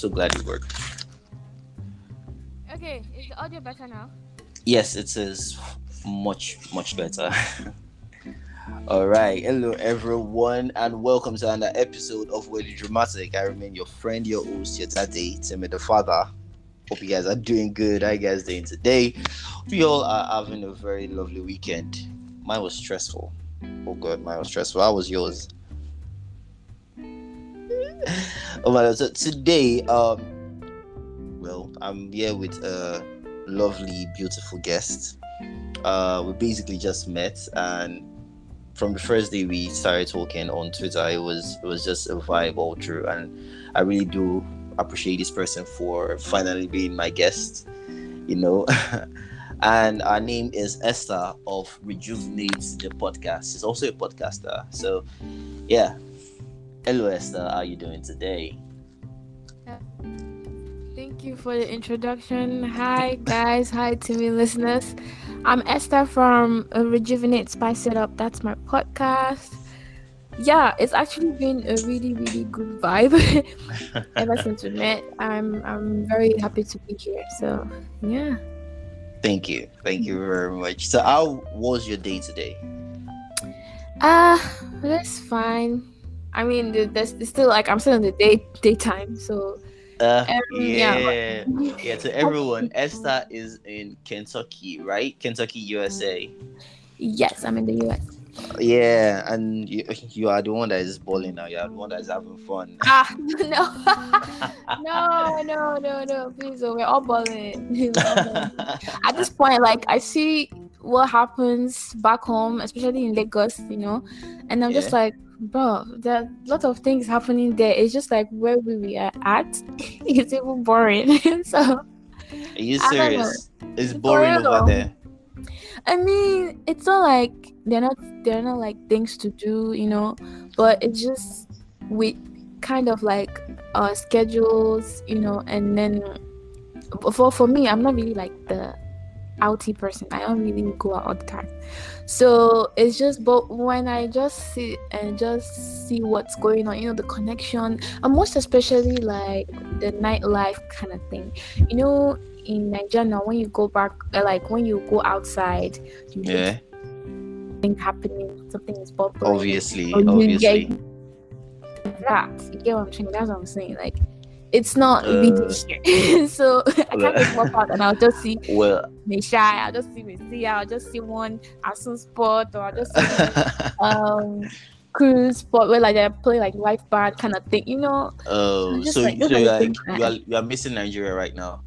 So glad it worked. Okay, is the audio better now? Yes, it is much, much better. All right. Hello, everyone, and welcome to another episode of Where the Dramatic. I remain your friend, your host, your daddy, Timmy the father. Hope you guys are doing good. How you guys doing today? We all are having a very lovely weekend. Mine was stressful. Oh god, mine was stressful. How was yours? oh my god. So today, um, well, I'm here with a lovely, beautiful guest. Uh, we basically just met, and from the first day we started talking on Twitter, it was it was just a vibe all through, and I really do appreciate this person for finally being my guest. You know. and our name is Esther of Rejuvenates the podcast. She's also a podcaster. So, yeah. Hello, Esther. How are you doing today? Thank you for the introduction. Hi, guys. Hi, to me listeners. I'm Esther from uh, Rejuvenate Spice It Up. That's my podcast. Yeah, it's actually been a really, really good vibe ever since we met. I'm I'm very happy to be here. So yeah. Thank you. Thank you very much. So how was your day today? Uh that's fine. I mean there's still like I'm still in the day daytime, so uh, um, yeah, yeah. yeah. To everyone, Esther is in Kentucky, right? Kentucky, USA. Yes, I'm in the US. Yeah, and you, you are the one that is balling now. You are the one that is having fun. Ah, no, no, no, no, no. Please, oh, we're all balling. At this point, like I see what happens back home, especially in Lagos, you know, and I'm yeah. just like, bro, there are a lot of things happening there. It's just like where we are at. it's even boring. so, are you serious? It's boring over there. I mean, it's not like they're not they're not like things to do, you know, but it's just we kind of like our schedules, you know, and then for for me, I'm not really like the outy person. I don't really go out all the time. So it's just but when I just sit and just see what's going on, you know, the connection and most especially like the nightlife kind of thing. You know, in Nigeria when you go back, uh, like when you go outside, you yeah, thing happening, something is bubbling. Obviously, obviously. that you get what I'm saying. That's what I'm saying. Like it's not uh, here. so I can't just walk out and I'll just see well Meshai, I'll just see me. Messi, I'll just see one Asun Sport or I'll just see um cruise sport where like they play like life band kind of thing, you know. Oh, so, like, so you, are, you, are, you are missing Nigeria right now.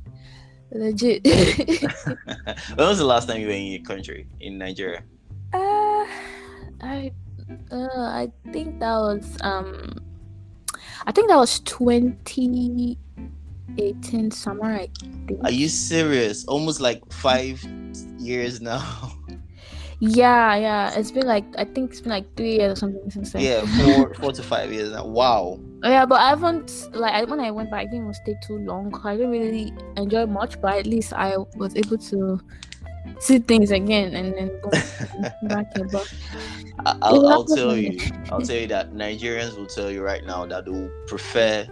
Legit. when was the last time you were in your country in Nigeria? Uh, I uh, I think that was um, I think that was twenty eighteen summer. I think. Are you serious? Almost like five years now. Yeah, yeah. It's been like I think it's been like three years or something since then. Yeah, four, four to five years now. Wow. Oh, yeah, but I haven't like when I went back, I didn't stay too long. I didn't really enjoy much, but at least I was able to see things again and then go back here. But I'll, I'll tell you, I'll tell you that Nigerians will tell you right now that they will prefer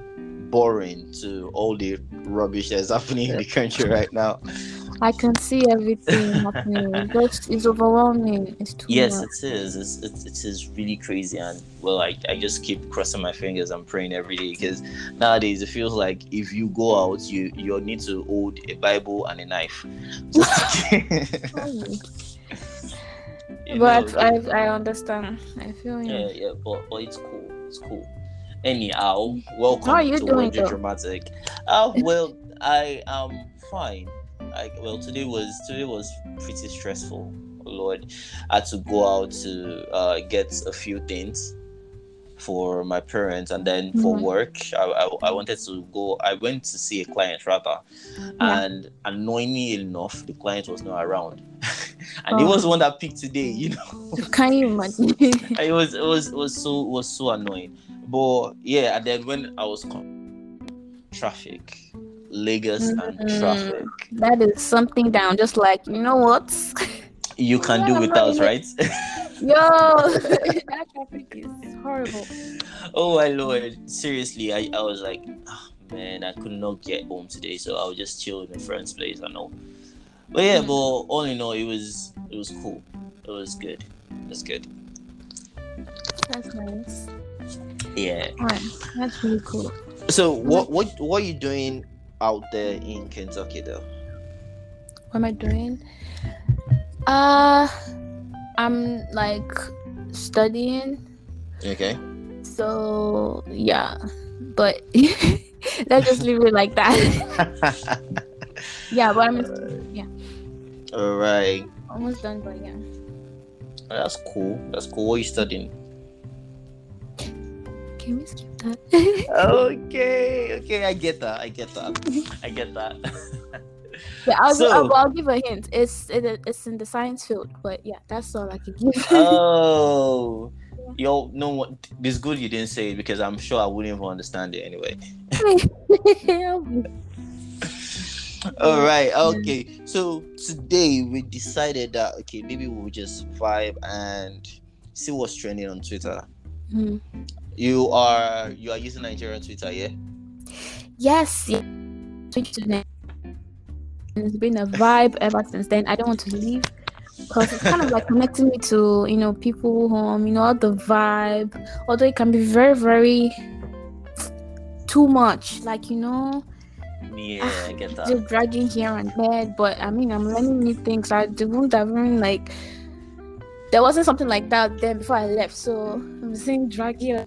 boring to all the rubbish that's happening in the country right now. I can see everything happening. It's just it's overwhelming. It's too yes, much. it is. It's, it, it is really crazy, and well, I, I just keep crossing my fingers and praying every day because nowadays it feels like if you go out, you you need to hold a Bible and a knife. but I, I understand. I feel you. Yeah, yeah, but but it's cool. It's cool. Anyhow, welcome How are you to doing, Dramatic. Oh well, I am fine. I, well today was today was pretty stressful. Lord, I had to go out to uh, get a few things for my parents and then for mm-hmm. work I, I, I, wanted to go i went to see a client rather yeah. and annoyingly enough the client was not around and oh. he was the one that picked today you know can you imagine it was it was it was so it was so annoying but yeah and then when i was traffic Lagos mm-hmm. and traffic. That is something down. Just like you know what, you can do without, right? Yo, that traffic is horrible. Oh my lord! Seriously, I, I was like, oh, man, I could not get home today, so I was just chill in a friend's place. I know, but yeah, Mm. but all in all, it was it was cool. It was good. It was good. That's nice. Yeah. Alright, that's really cool. So what what what are you doing out there in Kentucky though? What am I doing? Uh, I'm like studying. Okay. So yeah, but let's just leave it like that. yeah, but I'm yeah, All right. almost done. But yeah, That's cool. That's cool. What are you studying? can we skip that? okay. Okay. I get that. I get that. I get that. Yeah, I'll, So- I'll, I'll give a hint. It's it, it's in the science field, but yeah, that's all I can give. oh. Yo, know what? It's good you didn't say it because I'm sure I wouldn't even understand it anyway. All right. Okay. So today we decided that okay, maybe we'll just vibe and see what's trending on Twitter. Hmm. You are you are using Nigerian Twitter, yeah? Yes, yeah. Switch to next. And It's been a vibe ever since then. I don't want to leave because it's kind of like connecting me to you know people home. You know all the vibe. Although it can be very very too much. Like you know, Yeah, ah, I get that. just dragging here and there. But I mean, I'm learning new things. I even like. There wasn't something like that then before I left. So I'm seeing dragging.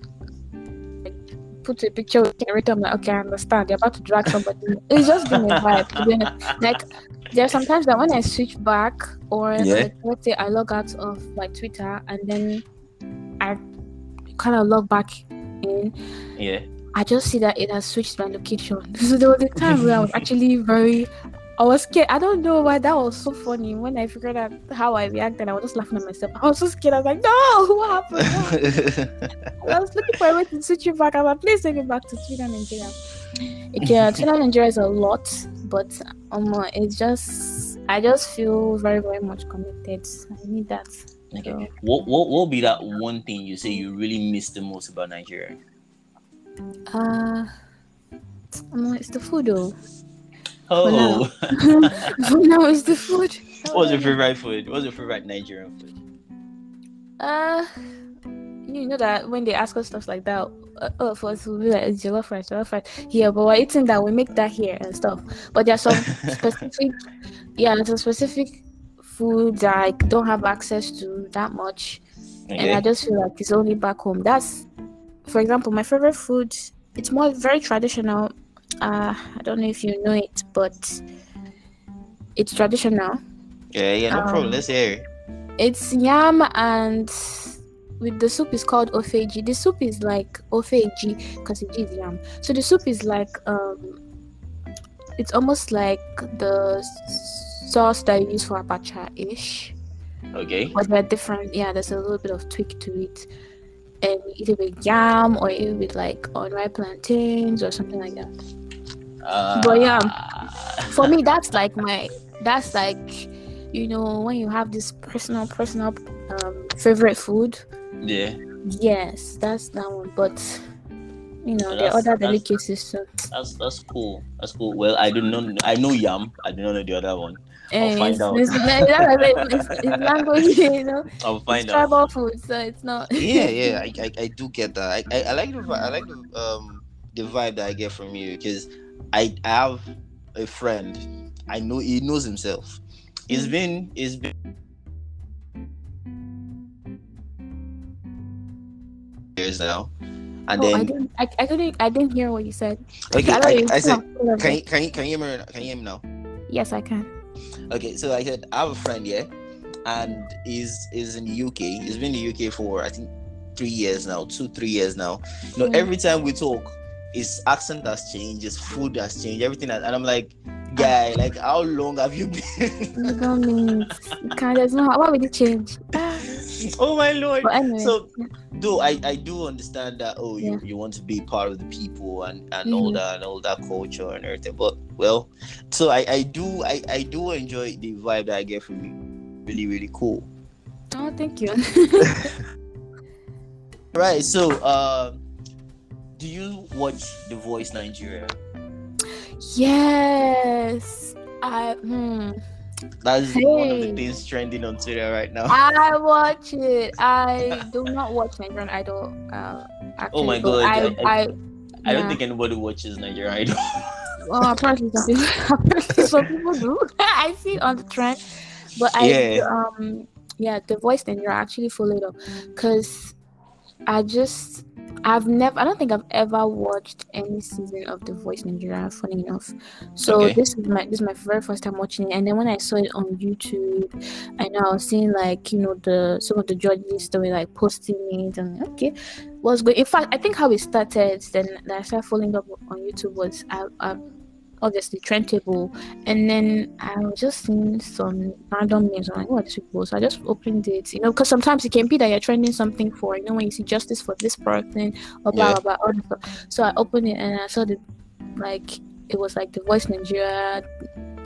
Put a picture with character. I'm like, okay, I understand. You're about to drag somebody. It's just been a vibe. Like there are sometimes that when I switch back or Yeah. like, let's say I log out of like Twitter and then I kind of log back in, Yeah. I just see that it has switched my location. So there was a time where I was actually very, I was scared. I don't know why that was so funny. When I figured out how I reacted, I was just laughing at myself. I was so scared. I was like, no, what happened? I was looking for a way to switch you back. I was like, please take it back to Twitter Nigeria. Okay. Yeah, Twitter Nigeria is a lot, but um, uh, it's just, I just feel very, very much connected. I need that. okay. So, What what what will be that one thing you say you really miss the most about Nigeria? uh, um, it's the food though. Oh, now, it's the food. what's your favorite food? What's your favorite Nigerian food? Uh, you know that when they ask us stuff like that, uh, oh, for us, we'll be like, it's jollof rice, jollof rice. Yeah, but we're eating that, we make that here and stuff. But there's some specific, yeah, there's some specific food that I don't have access to that much. And I just feel like it's only back home. That's, for example, my favorite food, it's more very traditional. Uh, I don't know if you know it, but it's traditional. Yeah, yeah, no problem. Um, Let's hear it. It's yam and with the soup is called ofeji. The soup is like ofeji because it is yam. So the soup is like um, it's almost like the sauce that you use for abacha ish, Okay. but they're different. Yeah, there's a little bit of tweak to it. And it with yam or eat with like unripe plantains or something like that. Uh, But yeah, For me, that's like my that's like you know when you have this personal personal um, favorite food. yeah, Yes, that's that one. But you know, So there are other delicacies too. that's that's cool. That's cool. Well, I do not. Know, I know yam. I do not know the other one. And find it's, out. It's, it's, it's, it's language, you know. I'll It's find out. tribal food, so it's not. yeah, yeah, I, I, I do get that. I, I, I like the vi- I like the um the vibe that I get from you because I, have a friend. I know he knows himself. He's Mm. been he's been years now, and oh, I didn't. I, I couldn't. I didn't hear what you said. okay, I, I, I said can you, can you can you hear me can you hear me now? Yes, I can. Okay, so I said I have a friend, yeah, and he's is in the UK. He's been in the UK for I think three years now, two three years now. You know, every time we talk, his accent has changed, his food has changed, everything. Has, and I'm like, guy, like how long have you been? You don't mean can't. There's no. Why would you change? Ah, oh my lord. Anyway, So though I, I do understand that oh you, Yeah. you want to be part of the people and, and all Mhm. that and all that culture and everything but well so I, I do I, I do enjoy the vibe that I get from you really really cool oh, thank you. right so um do you watch The Voice Nigeria Yes. I hmm. That's one of the things trending on Twitter right now. I watch it. I do not watch Nigerian Idol. Uh, actually, Oh my God, I, I- I, I don't think anybody watches Nigerian Idol. Well, apparently some people, apparently some people do. I see it on the trend, but I Yeah. um yeah, the voice Nigeria actually follow it up because I just I've never I don't think I've ever watched any season of The Voice Nigeria. Funny enough, so Okay. this is my this is my very first time watching it, and then when I saw it on YouTube, I know I was seeing like you know the some of the judges they were like posting it and okay, was good. In fact, I think how it started then that I started following up on YouTube was I, I obviously trend table and then I was just seeing some random names. I'm like, oh, what are these people? So I just opened it, you know, because sometimes it can be that you're trending something for, you know, when you see justice for this person or blah Yeah. blah blah. all. So I opened it and I saw the like it was like the voice Nigeria.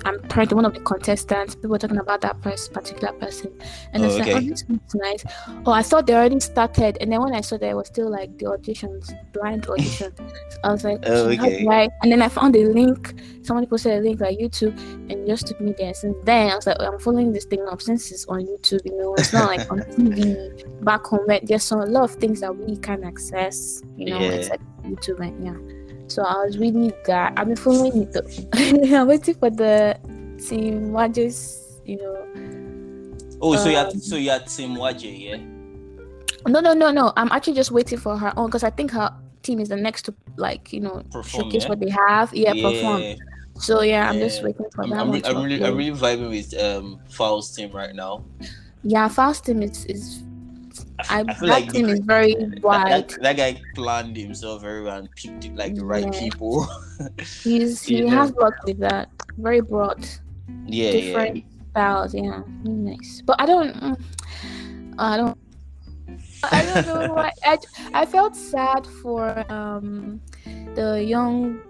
I'm apparently one of the contestants. People were talking about that person, particular person, and Oh, it's like, okay. oh, this looks nice. Oh, I thought they already started, and then when I saw that it was still like the auditions, blind audition, I was like, Oh, okay. I- And then I found a link. Somebody posted a link like YouTube, and just took me there. Since then, I was like, oh, I'm following this thing up since it's on YouTube. You know, it's not like on TV back home. There's a lot of things that we can access. You know, Yeah. it's like YouTube and yeah. So I was really that. I've been following it. I'm waiting for the team watches. You know, Oh, so you're so you had team Waje, yeah? No, no, no, no. I'm actually just waiting for her own because I think her team is the next to like you know Perform, showcase yeah? what they have. Yeah, perform. So yeah, I'm just waiting for I'm, that I'm, re- I'm really I'm really vibing with um Falz's team right now. Yeah, fast team is is I, I feel that like team is very That, wide. that, that guy planned himself very well and picked like the right Yeah. people. He's he you has know. worked with that. Very broad, yeah, yeah. different styles. Yeah, nice. But I don't. mm, I don't. I don't know why. I, I felt sad for um the young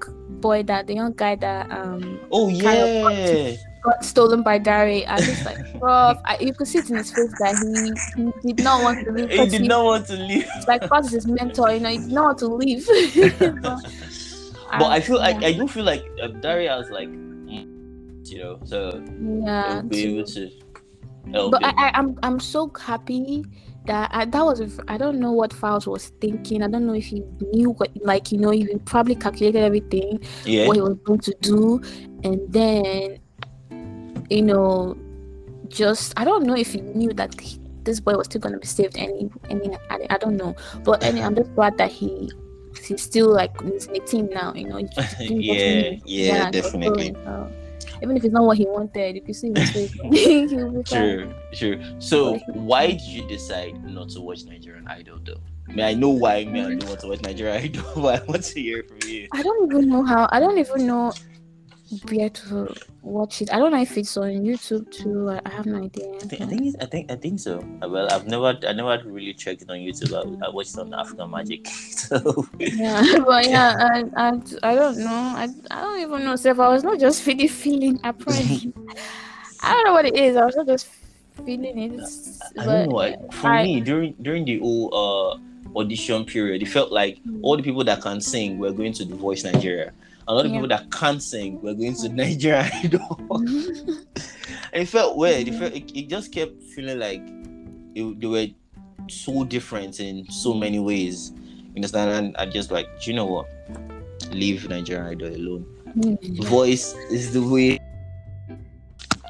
boy that the young guy that um Oh kind of yeah. Got stolen by Darey. I just like, bro, I, you could see it in his face that he, he did not want to leave. He did he- not want to leave. like is his mentor, you know, he did not want to leave. but I feel I, yeah, I do feel like uh, Daria has like you know, so yeah, be too. able to help but I, him. I, I'm I'm so happy that I, that was I don't know what Falz was thinking. I don't know if he knew what like you know he probably calculated everything yeah. what he was going to do, and then you know just I don't know if he knew that he, this boy was still gonna be saved. Any any I, I don't know, but any I'm just glad that he he's still like he's in the team now. You know, he just did what he yeah, yeah, definitely. so, even if it's not what he wanted, you can see his face. He'll be fine. True, true. So, why did you decide not to watch Nigerian Idol, though? I mean, I know why. Me, I don't want to watch Nigerian Idol, but I want to hear from you. I don't even know how. I don't even know where to watch it. I don't know if it's on YouTube too. I, I have no idea. I think, I think, it's, I think, I think so. Uh, Well, I've never, I never really checked it on YouTube. I, I watched it on African Magic. So, Yeah, but yeah, I, I, I don't know. I, I don't even know. So If I was not just feeling feeling. I probably, I don't know what it is. I was not just feeling it. I don't know. Like, for I- me, during during the whole uh, audition period, it felt like all the people that can sing were going to The Voice Nigeria. A lot of Yeah. people that can't sing were going to Nigeria Idol. it felt weird. It felt it, it just kept feeling like it, they were so different in so many ways. You understand? And I just like, do you know what? Leave Nigeria Idol alone. Mhm. Voice is the way.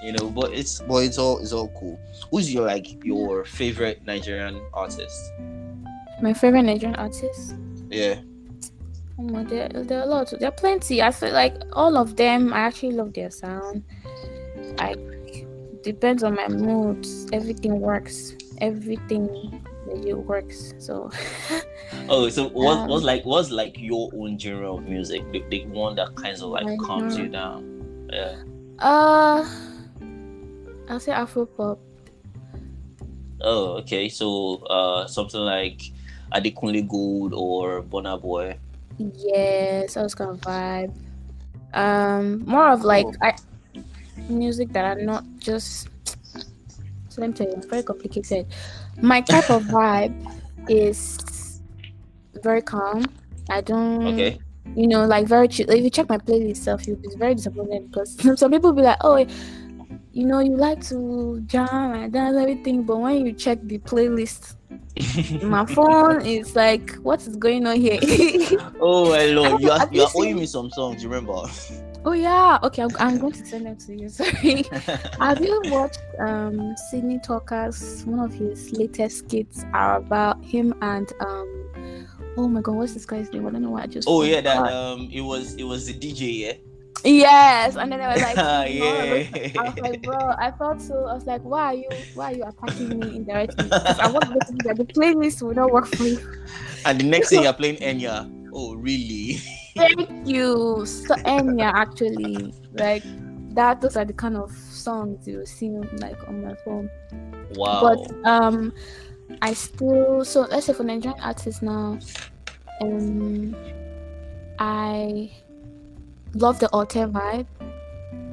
You know, but it's but it's all it's all cool. Who's your like your favorite Nigerian artist? My favorite Nigerian artist. Yeah. Oh my, there, there are a lot. There are plenty. I feel like all of them. I actually love their sound. I depends on my moods. Everything works. Everything legit works. So Oh, so what Um, was like what's like your own genre of music? The, the one that kind of like calms you down. Yeah. uh, I'll say Afro pop. Oh, okay. So uh something like Adekunle Gold or Bonner Boy. Yes, I was kind of vibe. Um, more of like Oh. I music that are not just. So let me tell you, I'm very complicated. My type of vibe is very calm. I don't. Okay. you know, like very chill. If you check my playlist stuff, you'll be very disappointed because some people be like, oh, you know, you like to jam and dance everything, but when you check the playlist, my phone is like, what is going on here? oh, hello, you are, you are owing me some songs. You remember? Oh yeah, okay. I'm, I'm going to send them to you. Sorry. Have you watched um Sydney Talkers? One of his latest skits are about him and um. Oh my god, what's this guy's name? I don't know why I just. Oh yeah, that um, it was it was the DJ, yeah. Yes, and then I was like, yeah. I was like, bro, I felt so. I was like, why are you, why are you attacking me indirectly? I want to that the playlist will not work for you. And the next thing you're playing Enya. Oh, really? Thank you. So Enya actually, like that. Those are the kind of songs you see like on my phone. Wow. But um, I still so let's say for Nigerian artists now, um, I love the autumn vibe.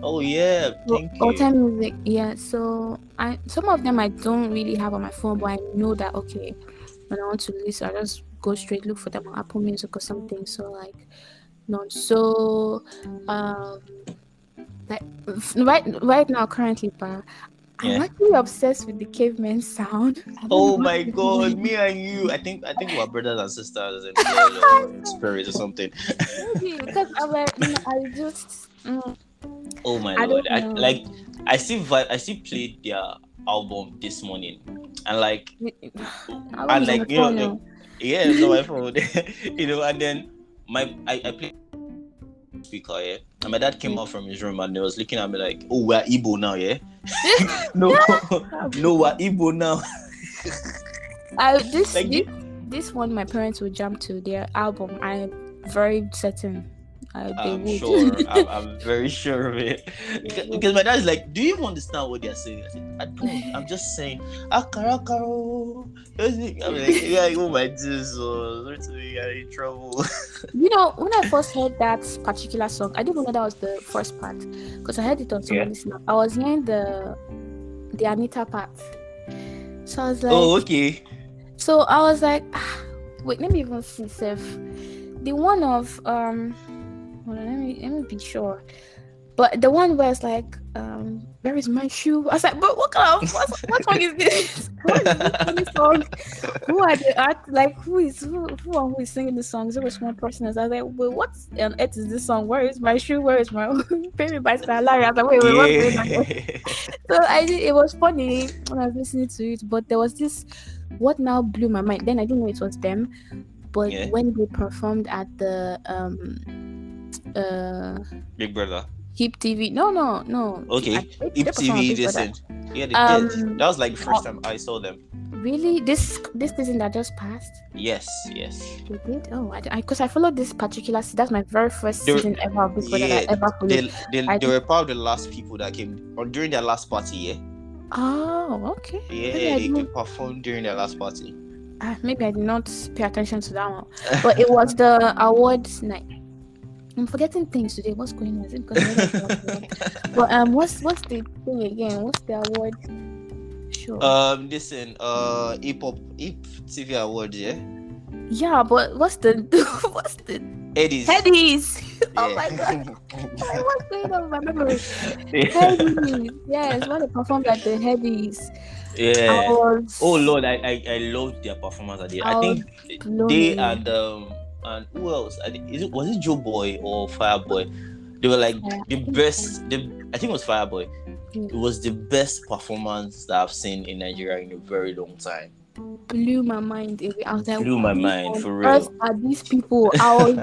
Oh yeah, thank you. Autumn music, yeah. So I some of them I don't really have on my phone, but I know that okay, when I want to listen, I just go straight look for them on Apple Music or something. So like, not so um like right right now currently, but I'm Yeah. actually obsessed with the Cavemen sound. Oh my it god, me and you. I think I think we're brothers and sisters in, spirit or something. Maybe because I'm like, I just mm, Oh my I god. I, like I vi- I still played their album this morning. And like I and like you know, now. yeah, on my phone. you know, and then my I, I played speaker, yeah. And my dad came out from his room and he was looking at me like, Oh, we're Igbo now, yeah? no, no, we're Igbo now. I, uh, this, Like, this this one my parents would jump to their album. I'm very certain. I'm would. sure. I'm, I'm very sure of it. Because, Yeah. because my dad's like, "Do you even understand what they're saying?" I said, "I don't. I'm just saying, akarakaro." I'm like, "Yeah, oh my Jesus, sorry to be in trouble." You know, when I first heard that particular song, I didn't know that was the first part because I heard it on Yeah. somebody's snap. I was hearing the the Anita part, so I was like, oh, okay. so I was like, ah, wait, let me even see if the one of um, hold on, let me let me be sure. But the one where it's like, um, where is my shoe? I was like, but what kind of what, what song is this? What is this song? Who are the art? Like, who is who? Who are who is singing the songs? It was one person. I was like, well, what on earth is this song? Where is my shoe? Where is my baby by Star Larry? I was like, wait, wait, on? so I it was funny when I was listening to it, but there was this what now blew my mind. Then I didn't know it was them, but Yeah. when they performed at the um uh Big brother. Hip TV, no, no, no. Okay. I- they- they Hip TV, Brother. listen. Yeah, they Um, did. That was like the first time I saw them. Really, this this season that just passed, Yes, yes. they did. Oh, I because I, followed this particular. se- That's my very first They season ever of Big Brother Yeah, that I ever followed. They, they, I they were part of the last people that came or during their last party, yeah. Oh, okay. Yeah, Maybe I they didn't- could perform during their last party. Ah, maybe I did not pay attention to that one. but it was the awards night. I'm forgetting things today. What's going on? Is it because I don't know what's? But um, what's what's the thing again? What's the award? Sure. Um, listen, uh, hip hop, hip TV awards, yeah. yeah, but what's the what's the Eddie's. headies? oh yeah. my god! What's going on with my memory? Headies. Yes, when they performed at the headies. Yeah. was. Oh lord, I I, I loved their performance at the. I I think they and um and who else? I think, is it was it Joeboy or Fireboy? They were like Yeah, the best. The I think it was Fireboy. Mm. It was the best performance that I've seen in Nigeria in a very long time. Blew my mind away. I was like, Blew my mind, for real." Are these people? I was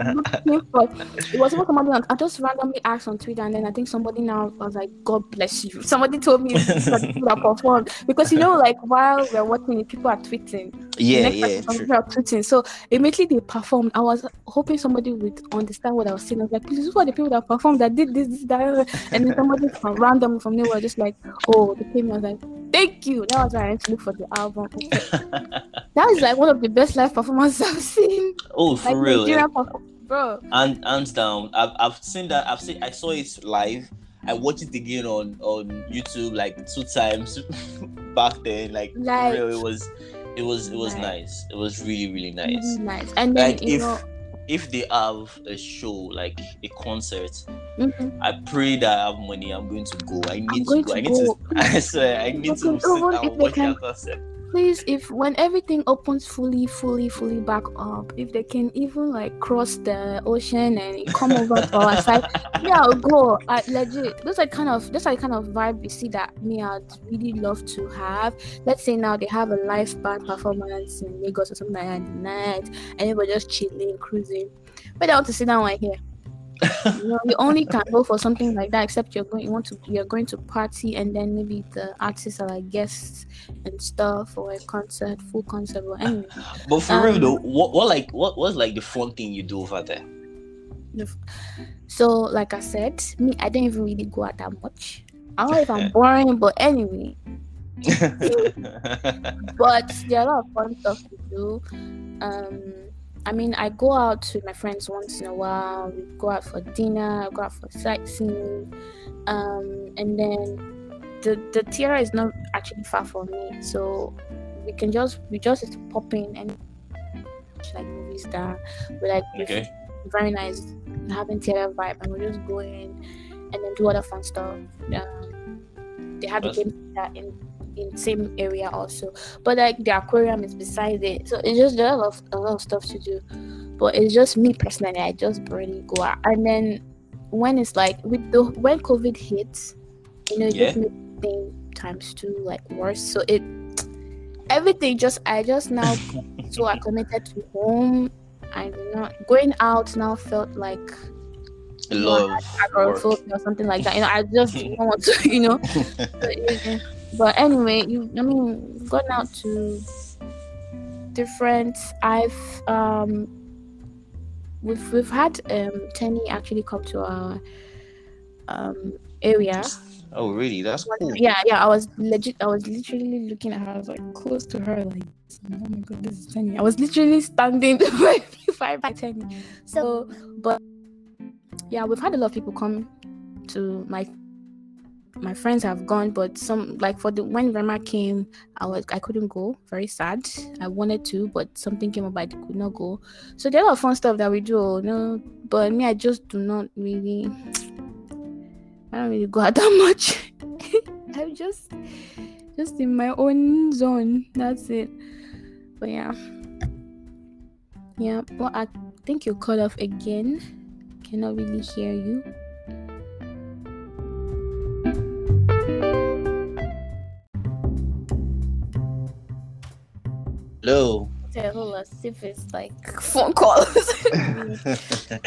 looking for. It was even somebody on. I just randomly asked on Twitter, and then I think somebody now was like, "God bless you." Somebody told me that performed because you know, like while we're watching, it, people are tweeting. Yeah, yeah, true. people are tweeting. So immediately they performed. I was hoping somebody would understand what I was saying. I was like, "Please, who are the people that performed that did this, this, that?" And then somebody from random from nowhere just like, "Oh," they came. I was like, "Thank you." That was why I went to look for the album. That is like one of the best live performances I've seen. oh, for Like real. yeah. Bro. and hands down i've, I've seen that i've seen i saw it live i watched it again on on youtube like two times back then like, for Like- real, it was it was it was Like- nice it was really really nice Really nice. And then Like, you if- know, if they have a show like a concert, Mhm. I pray that I have money. I'm going to go. I need to going go. to I need go. to. I swear, I need to sit if and watch can- concert. Please, if when everything opens fully, fully, fully back up, if they can even like cross the ocean and come over to our side, yeah, I'll go. I legit. Those are kind of those are kind of vibe you see that me I'd really love to have. Let's say now they have a live band performance in Lagos or something like that at night, and everybody just chilling, cruising. But I want to sit down right here. You know, you only can go for something like that except you're going you want to you're going to party and then maybe the artists are like guests and stuff or a concert, full concert or anyway. But for real Um, though, what what like what what's like the fun thing you do over there? So, like I said, me, I don't even really go out that much. I don't know if I'm boring, but anyway. But there are a lot of fun stuff to do. Um, I mean, I go out with my friends once in a while. We go out for dinner, go out for sightseeing, um, and then the the theater is not actually far from me, so we can just we just to pop in and watch, like movies that we like okay. very nice having theater vibe and we just go in and then do other fun stuff um, they have the That's- game that in in same area also but like the aquarium is beside it so it's just a lot of, a lot of stuff to do but it's just me personally i just barely go out and then when it's like with the when covid hits you know it just Yeah. makes things times two like worse so it everything just i just now so I acclimated to home. Do not going out now felt like A you know, lot of had or something like that. You know, I just don't want to, you know. But, anyway, you I mean we've gone out to different I've um we've we've had um Teni actually come to our um area. Oh really? That's cool. Yeah, yeah. I was legit. I was literally looking at her. I was like close to her, like, oh my god, this is Teni. I was literally standing five by Teni. So, but yeah, we've had a lot of people come to my my friends have gone, but some like for the when Rema came, I was I couldn't go. Very sad. I wanted to, but something came up. I could not go. So there are fun stuff that we do. Know, but me, I just do not really. I don't really go out that much. I'm just just in my own zone. That's it. But yeah. Yeah. Well I think you cut off again. Cannot really hear you. Hello. Tell us if it's like phone calls. Can I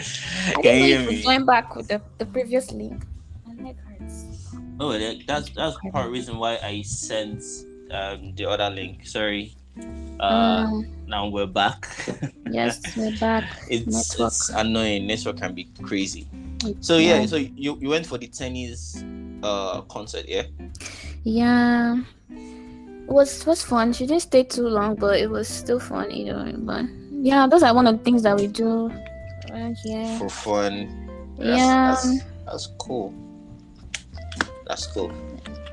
you didn't hear me? join back with the, the previous link. My leg hurts. Oh, that's that's part of the reason why I sent um the other link. Sorry. Uh, Um, now we're back. yes, we're back. it's Network. it's annoying. Network can be crazy. So yeah, Yeah. so you you went for the Teni's uh concert, yeah? Yeah. It was was fun. She didn't stay too long, but it was still fun either way. But yeah, those are one of the things that we do around here. For fun. That's, Yeah. That's, that's cool. That's cool.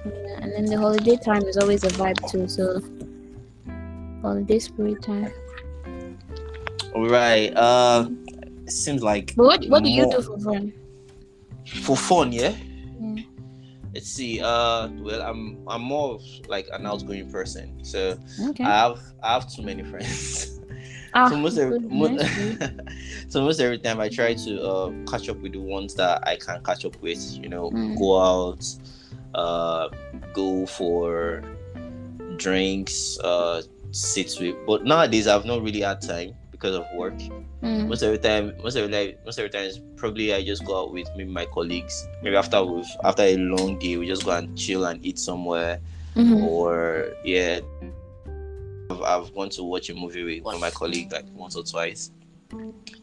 Yeah, and then the holiday time is always a vibe too. So holiday spirit time. All right. Uh, it seems like But what what do you do for fun? for fun. Yeah. Let's see. Uh, well, I'm I'm more of like an outgoing person, so Okay. I have I have too many friends. ah, so most every, good, mo- nice. so most every time I try to uh, catch up with the ones that I can catch up with. You know, Mm. go out, uh, go for drinks, uh, sit with. But nowadays I've not really had time because of work. Mm, Most every time, most every time, most every time, is probably I just go out with maybe my colleagues. Maybe after we've after a long day, we just go and chill and eat somewhere mhm. or yeah I've, I've gone to watch a movie with one of my colleagues like once or twice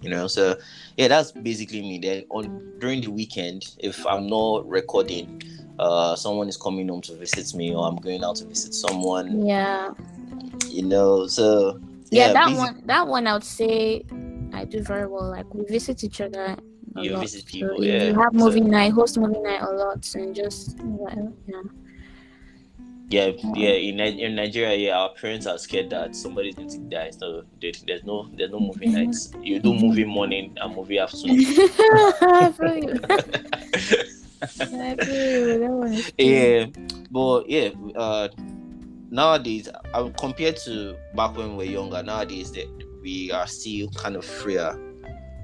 you know so yeah that's basically me then on during the weekend if i'm not recording uh someone is coming home to visit me or i'm going out to visit someone Yeah. you know so Yeah, that basi- one that one I would say I do very well. Like we visit each other. a You lot. visit people, you- yeah. You have movie So- night, host movie night a lot, and just. Yeah. Yeah, yeah. In, in Nigeria, yeah, our parents are scared that somebody's going to die. So there- there's no there's no movie nights. You do movie morning and movie afternoon. I you. I you. That one yeah, but yeah, uh, nowadays, uh, compared to back when we were younger, nowadays that we are still kind of freer.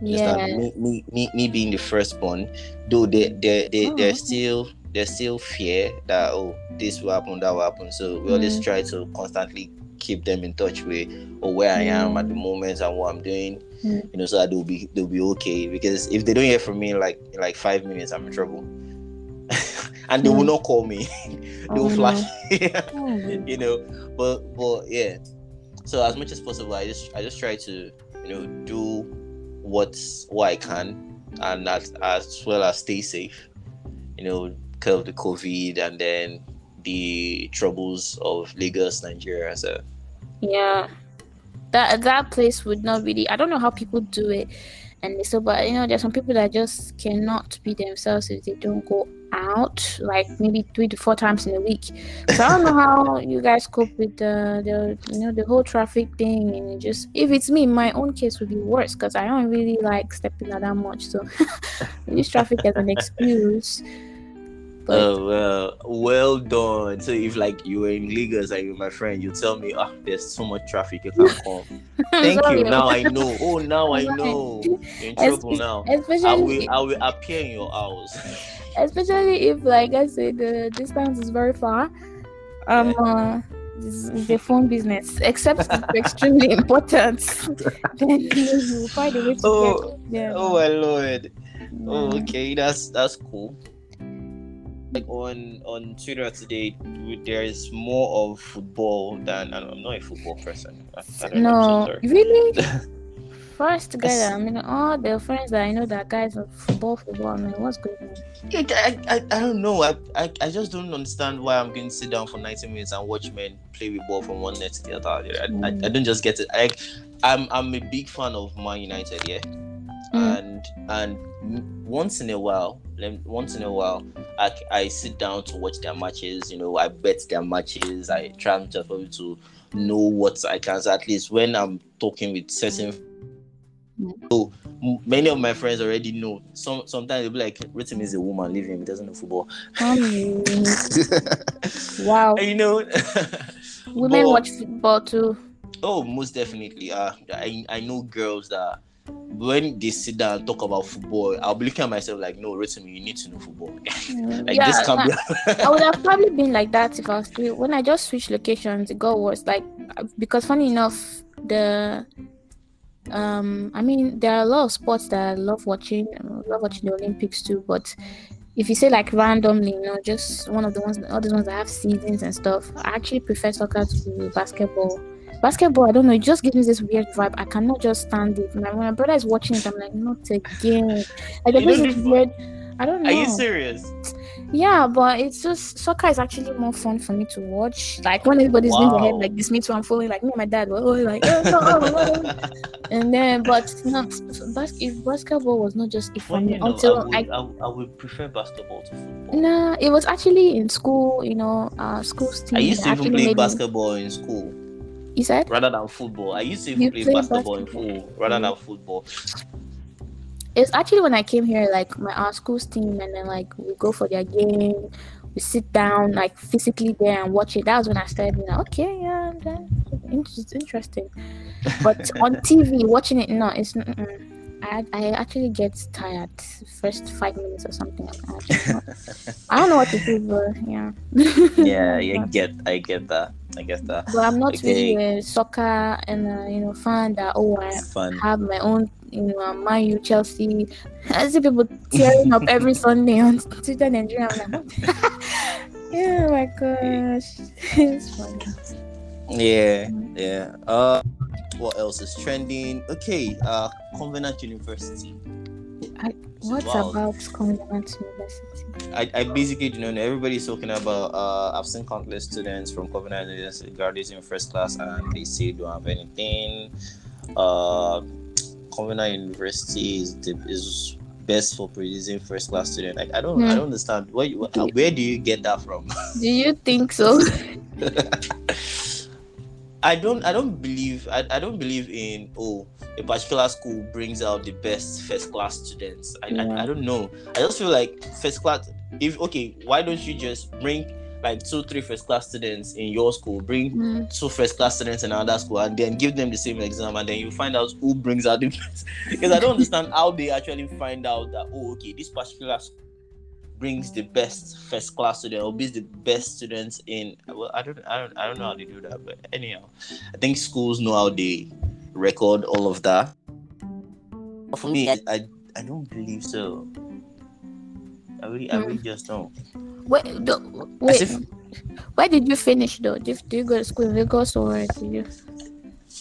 Yeah. me, me, me, me being the firstborn, though they, they, they, Oh, there's okay. still there's still fear that oh this will happen, that will happen. So we always Mm. try to constantly keep them in touch with or where I am at the Mm. moment and what I'm doing. Mm. You know, so that they'll be they'll be okay. Because if they don't hear from me like like five minutes, I'm in trouble. And they will Mm. not call me. they will Oh, flash. Oh, you know but but yeah so as much as possible i just i just try to you know do what's what i can and as, as well as stay safe you know curb the covid and then the troubles of lagos nigeria so Yeah, that that place would not really. I don't know how people do it, and so but you know there's some people that just cannot be themselves if they don't go out, like maybe three to four times in a week. So I don't know how you guys cope with the the you know the whole traffic thing and just if it's me, my own case would be worse because I don't really like stepping out that much. So use traffic as an excuse. But oh well well done. So if like you were in lagos and you're my friend you tell me ah there's so much traffic you can't come. Thank Sorry. you now i know. Oh now i know. You're in trouble now. I especially will, I will appear in your house. especially if like i said the distance is very far. Um uh, this is the phone business. Except it's extremely important. Then you find a way to Oh, get yeah oh my lord. Oh, okay, that's that's cool. Like on on Twitter today, there is more of football than I'm not a football person. I, I don't know, no so really first together i mean all the friends that i know that guys are football football i mean what's going on I, I, I, I don't know. I, I I just don't understand why I'm going to sit down for 90 minutes and watch men play with ball from one net to the other. I, I, I don't just get it. Like I'm I'm a big fan of Man United, yeah. Mm. and and once in a while once in a while I, I sit down to watch their matches you know i bet their matches i try to for you to know what i can so at least when i'm talking with certain so many of my friends already know. Some sometimes they'll be like Rhythm is a woman leave him he doesn't know football. Um, wow. You know women But- watch football too. Oh, most definitely. Uh, I I know girls that when they sit down and talk about football, I'll be looking at myself like, no, Rhythm, you need to know football. like yeah, this can't be. I would have probably been like that if I was still when I just switched locations. It got worse. Like because funny enough, the um, I mean there are a lot of sports that I love watching. I love watching the Olympics too. But if you say like randomly, you know, just one of the ones, all these ones that have seasons and stuff, I actually prefer soccer to basketball. Basketball, I don't know, it just gives me this weird vibe. I cannot just stand it. My, when my brother is watching it, I'm like, not again. Like, You there's know this weird. I don't know. Are you serious? Yeah, but it's just soccer is actually more fun for me to watch. Like when everybody's doing their head like this, me too. I'm following like me and my dad were all like, oh, no, oh, oh." and then but no, bas- if basketball was not just if Funny I enough, until I, would, I I, I would prefer basketball to football. nah, it was actually in school. You know, uh, school's team. I used to even play basketball in school You said rather than football. I used to even play play basketball, in basketball. school rather than football. it's actually when I came here, like my our school's team, and then like we go for their game. We sit down like physically there and watch it. That was when I started being like, okay, yeah, interesting. But on TV, watching it, no, it's. Mm-mm. I, I actually get tired first five minutes or something. I, actually not- I don't know what to do, but yeah. yeah, I get, I get that. I get that. But I'm not Okay. really a soccer and uh, you know fan that oh I fun. have my own, you know, uh, Man U, Chelsea. I see people tearing up every Sunday on Twitter Nigeria. I'm like, yeah, my gosh, it's funny. Yeah, yeah. Uh, what else is trending? Okay, uh, Covenant University. I, What Wow. about Covenant University? I, I basically do not know. Everybody's talking about. Uh, I've seen countless students from Covenant University graduating first class, and they say don't have anything. Uh, Covenant University is the, is best for producing first class student. Like I don't, Hmm. I don't understand. Where, you- where do you get that from? Do you think so? I don't I don't believe I, I don't believe in oh a particular school brings out the best first class students. I, Yeah. I, I don't know. I just feel like first class if okay, why don't you just bring like two, three first class students in your school, bring Mm. two first class students in another school and then give them the same exam and then you find out who brings out the best. because I don't understand how they actually find out that oh okay, this particular school brings the best first class student or brings the best students in well I don't I don't I don't know how they do that but anyhow I think schools know how they record all of that but for me I I, I don't believe so I really I really hmm. just don't Wait, do, wait. if- where did you finish though? Did, did you go to school in Lagos or did you?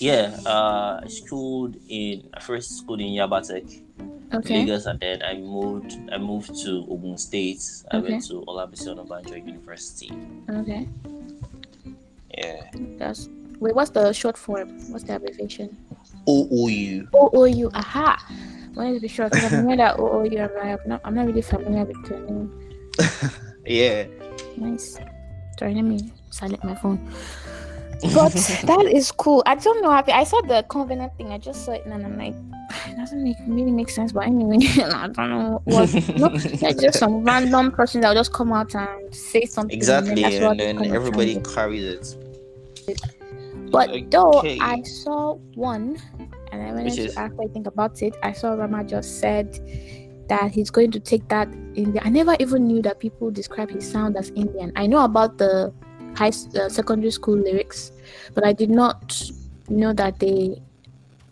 Yeah uh I schooled in I first schooled in Yabatech Okay. Lagos and then I moved I moved to Ogun State I Okay. went to Olabisi Onabanjo University Okay. yeah That's wait. What's the short form? What's the abbreviation? OOU O O U. Aha. Wanted to be sure because I'm that O O U. I'm I'm not. I'm not really familiar with the name. yeah Nice. Sorry, let me silent my phone. But that is cool. I don't know. I, I saw the covenant thing. I just saw it and I'm like, it doesn't make really make sense. But anyway, I don't know what. No, there's just some random person that will just come out and say something. exactly And then, and then everybody carries it But though I saw one, and I went Which to is? actually think about it, I saw Rema just said that he's going to take that Indian. I never even knew that people describe his sound as Indian. I know about the high uh, secondary school lyrics, but I did not know that they,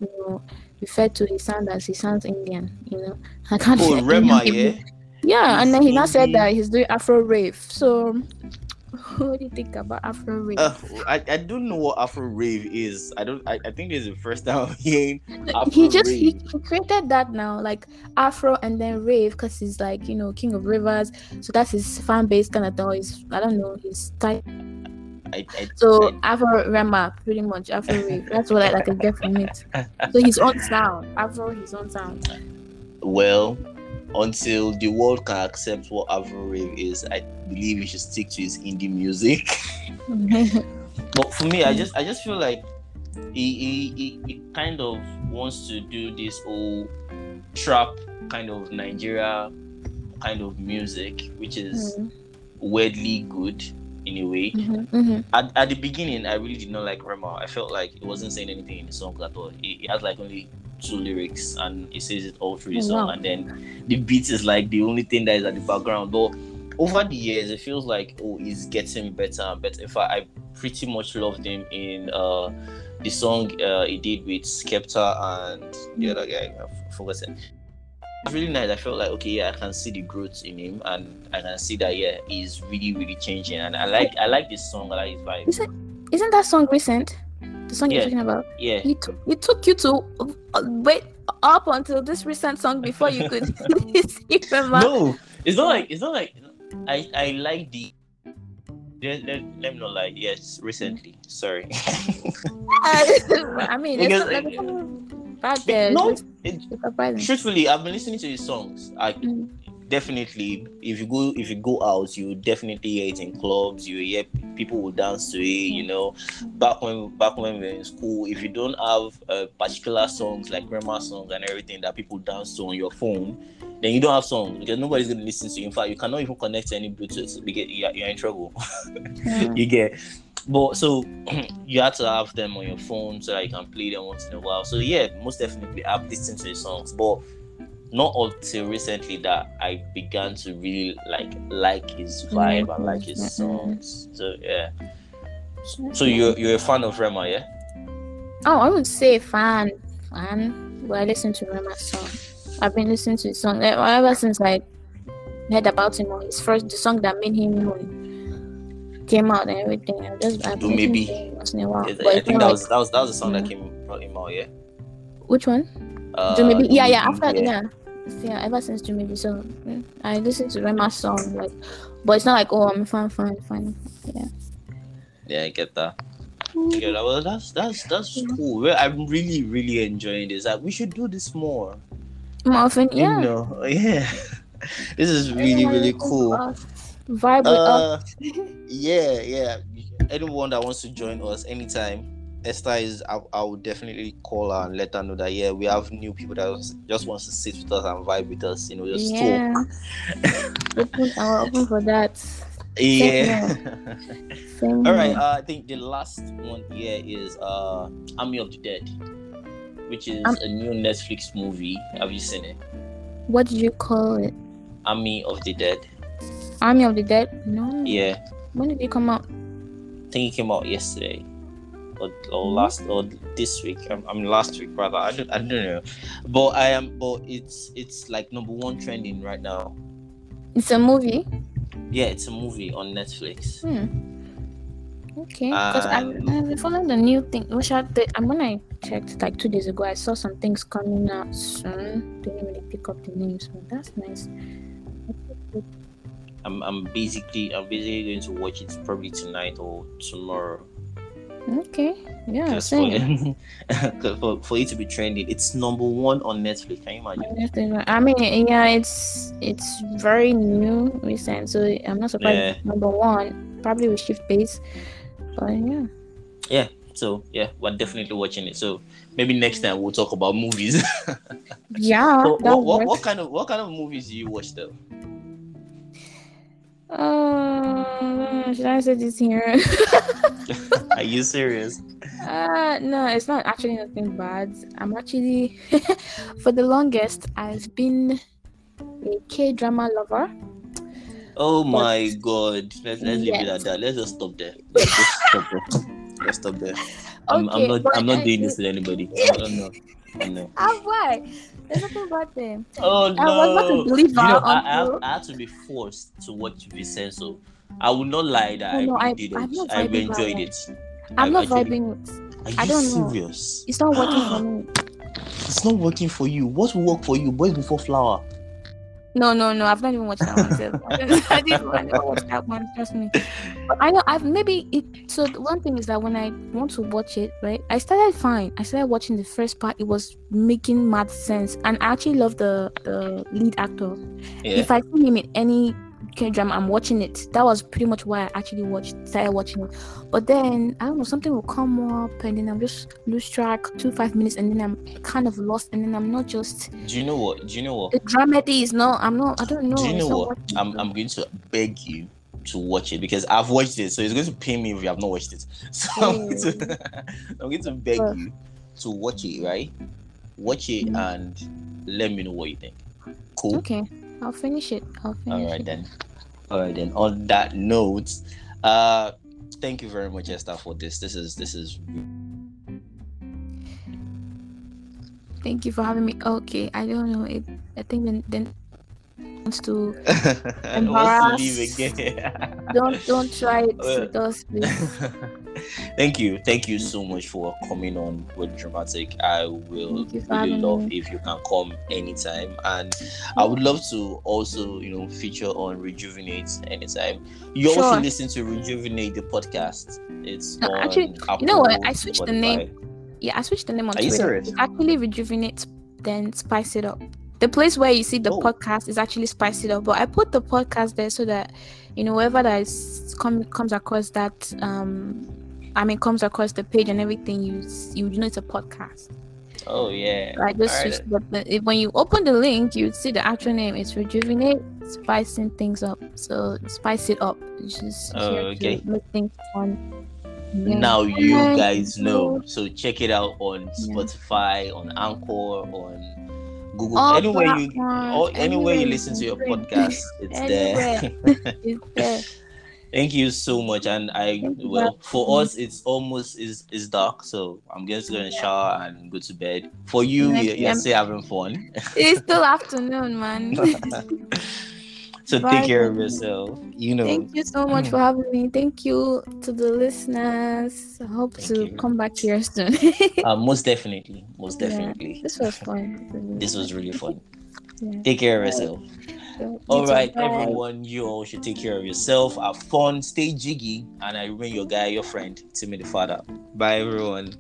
you know, refer to his sound as he sounds Indian. You know, I can't. oh Rema yeah Yeah, and then he now said that he's doing Afro rave. So, what do you think about Afro rave? uh, I, I don't know what Afro rave is. I don't. I, I think this is the first time I'm hearing Afro he just he, he created that now like afro and then rave because he's like you know king of ravers so that's his fan base kind of thing his i don't know his type I, I, so I- afro rema pretty much afro rave that's what i, I can get from it. So his own sound. Afro his own sound. Well, until the world can accept what Afro rave is, I believe he should stick to his indie music. but for me, I just I just feel like he he, he, he kind of wants to do this whole trap kind of Nigeria kind of music, which is Mhm, weirdly good in a way. mhm, mhm. At, at the beginning, I really did not like Rema. I felt like it wasn't saying anything in the song at all. It, he has like only two lyrics and he says it all through the Oh, song, wow. and then the beat is like the only thing that is at the background. But over the years, it feels like oh, he's getting better and better. In fact, I pretty much loved him in uh the song uh he did with Skepta and the other guy. I've forgotten. It's really nice. I felt like okay, yeah, I can see the growth in him, and I can see that yeah, he's really, really changing. And I like, I like this song. I like his vibe. Is it, isn't that song recent the song Yeah. you're talking about Yeah, it took, it took you to uh, wait up until this recent song before you could see Rema. no, it's not like it's not like I I like the. Let, let, let me not lie. Yes, recently. Sorry. I mean, Because, it's not like there. no, it, truthfully, I've been listening to his songs. I Mm. definitely, if you go if you go out, you definitely hear it in clubs. You hear people will dance to it. You know, back when back when we were in school, if you don't have uh, particular songs like grandma songs and everything that people dance to on your phone, then you don't have songs because nobody's gonna listen to you. In fact, you cannot even connect to any Bluetooth because you're, you're in trouble. Yeah. you get but so you have to have them on your phone so that you can play them once in a while. So yeah most definitely i've listened to the songs but not until recently that i began to really like like his vibe and like his Mhm. songs. So yeah. So you're you're a fan of rema yeah? Oh, I would say fan, fan. But I listen to Rema's song. I've been listening to his song eh, ever since I heard about him on his first the song that made him known came out and everything. I just I've Dumebi. listening to him once in a while. But i think that like- was that was that was the song that came him out yeah which one? uh, Dumebi yeah yeah after yeah. Yeah, ever since Dumebi so mm, I listen to Rema's song like but it's not like oh I'm a fan fan fan. Yeah. Yeah, I get that. Yeah, that- well, that's that's that's cool. I'm really really enjoying this. Like, we should do this more. Muffin, You yeah. You know, yeah. this is really really cool. Vibe with Uh, us. yeah, yeah. Anyone that wants to join us anytime, Esther is. I, I would definitely call her and let her know that yeah, we have new people that just- wants to sit with us and vibe with us. You know, just Yeah. talk. open, I'm open for that. Yeah. All right. Uh, I think the last one here is uh Army of the Dead, which is Um, a new Netflix movie. Have you seen it? What did you call it? Army of the Dead. Army of the Dead? No. Yeah, When did it come out? I think it came out yesterday, or, or last or this week. Um, I'm, last week rather. I don't I don't know, but I am. But it's it's like number one trending right now. It's a movie. Yeah, it's a movie on Netflix. Hmm. Okay. Because Um, I've been following the new thing. Which I did, and when I checked like two days ago, I saw some things coming out soon. Didn't really pick up the names, but that's nice. I'm I'm basically I'm basically going to watch it probably tonight or tomorrow. Okay. Yeah. Just for, Same. 'cause for for it to be trending. It's number one on Netflix. Can you imagine? I mean, yeah, it's it's very new, recent, so I'm not surprised. Yeah. Number one, probably with shift base, but yeah. Yeah. So yeah, we're definitely watching it. So maybe next time we'll talk about movies. Yeah. So what, what, what kind of what kind of movies do you watch though? Uh, should I say this here? Are you serious? uh, no, it's not actually nothing bad. I'm actually, for the longest, I've been a K drama lover. Oh my god. Let's let's leave it at that. Let's just stop there. Let's just stop there. Let's stop there. I'm, I'm not I'm not I- doing this to anybody. I don't know. I know. Ah, why? There's nothing bad there. Oh no! I was not a believer you know, I, I, have, I had to be forced to watch Vincenzo. I would not lie that No, I no, I- did I'm it. I enjoyed it. I'm not actually- vibing with. Are you I don't know. serious? It's not working for me. It's not working for you. What will work for you? Boys before flower. No, no, no. I've not even watched that one. So I didn't, I didn't never watched that one. Trust me. But I know I've maybe it. So the one thing is that when I want to watch it, right? I started fine. I started watching the first part. It was making mad sense, and I actually love the the lead actor. Yeah. If I see him in any K drama, I'm watching it. That was pretty much why I actually watched started watching it. But then I don't know, something will come up, and then I'm just lose track two five minutes, and then I'm kind of lost, and then I'm not just Do you know what? Do you know what? the dramedy is not. I'm not. I don't know. Do you know what? I'm I'm going to beg you to watch it because I've watched it, so it's going to pay me if you have not watched it. So I'm going to I'm going to beg you to watch it, right? Watch it Mhm. and let me know what you think. Cool. Okay, I'll finish it. I'll finish All right it. then. All right then. On that note, uh, thank you very much, Esther, for this. This is this is. Thank you for having me. Okay, I don't know. It. I think then then wants to I want to leave again. don't don't try it with us, thank you, thank you so much for coming on with dramatic. I will Thank you for really love me. if you can come anytime, and I would love to also, you know, feature on Rejuvenate anytime. You also listen to Rejuvenate the podcast. It's No, actually, Apple, you know what? I switched the name. Yeah, I switched the name on Are you Twitter. serious? It's actually rejuvenate, then spice it up. The place where you see the Oh. podcast is actually spice it up, but I put the podcast there so that you know whoever that is come, comes across that um I mean comes across the page and everything you you know it's a podcast. Oh yeah. I just switched the, if- when you open the link you see the actual name. It's rejuvenate, spicing things up. So spice it up. It's just Oh, okay. make things fun. Yeah. Now you guys know. so- check it out on Yeah. Spotify, on Anchor, on Google, All anywhere you, platforms, or anywhere you listen to your podcast, it's there. It's there. Thank you so much, and I well for us it's almost is is dark, so I'm just going to go and shower and go to bed. For you, you're, you're still having fun. It's still afternoon, man. so Bye, take care of yourself. You know, Thank you so much for having me. Thank you to the listeners. I hope Thank to you. come back here soon. uh, most definitely, most Yeah. definitely. this was fun. This was really fun. Yeah. Take care of yourself. You All too. Bye. everyone, you all should take care of yourself. Have fun, stay jiggy, and I remain your guy, your friend, Timmy the Father. Bye, everyone.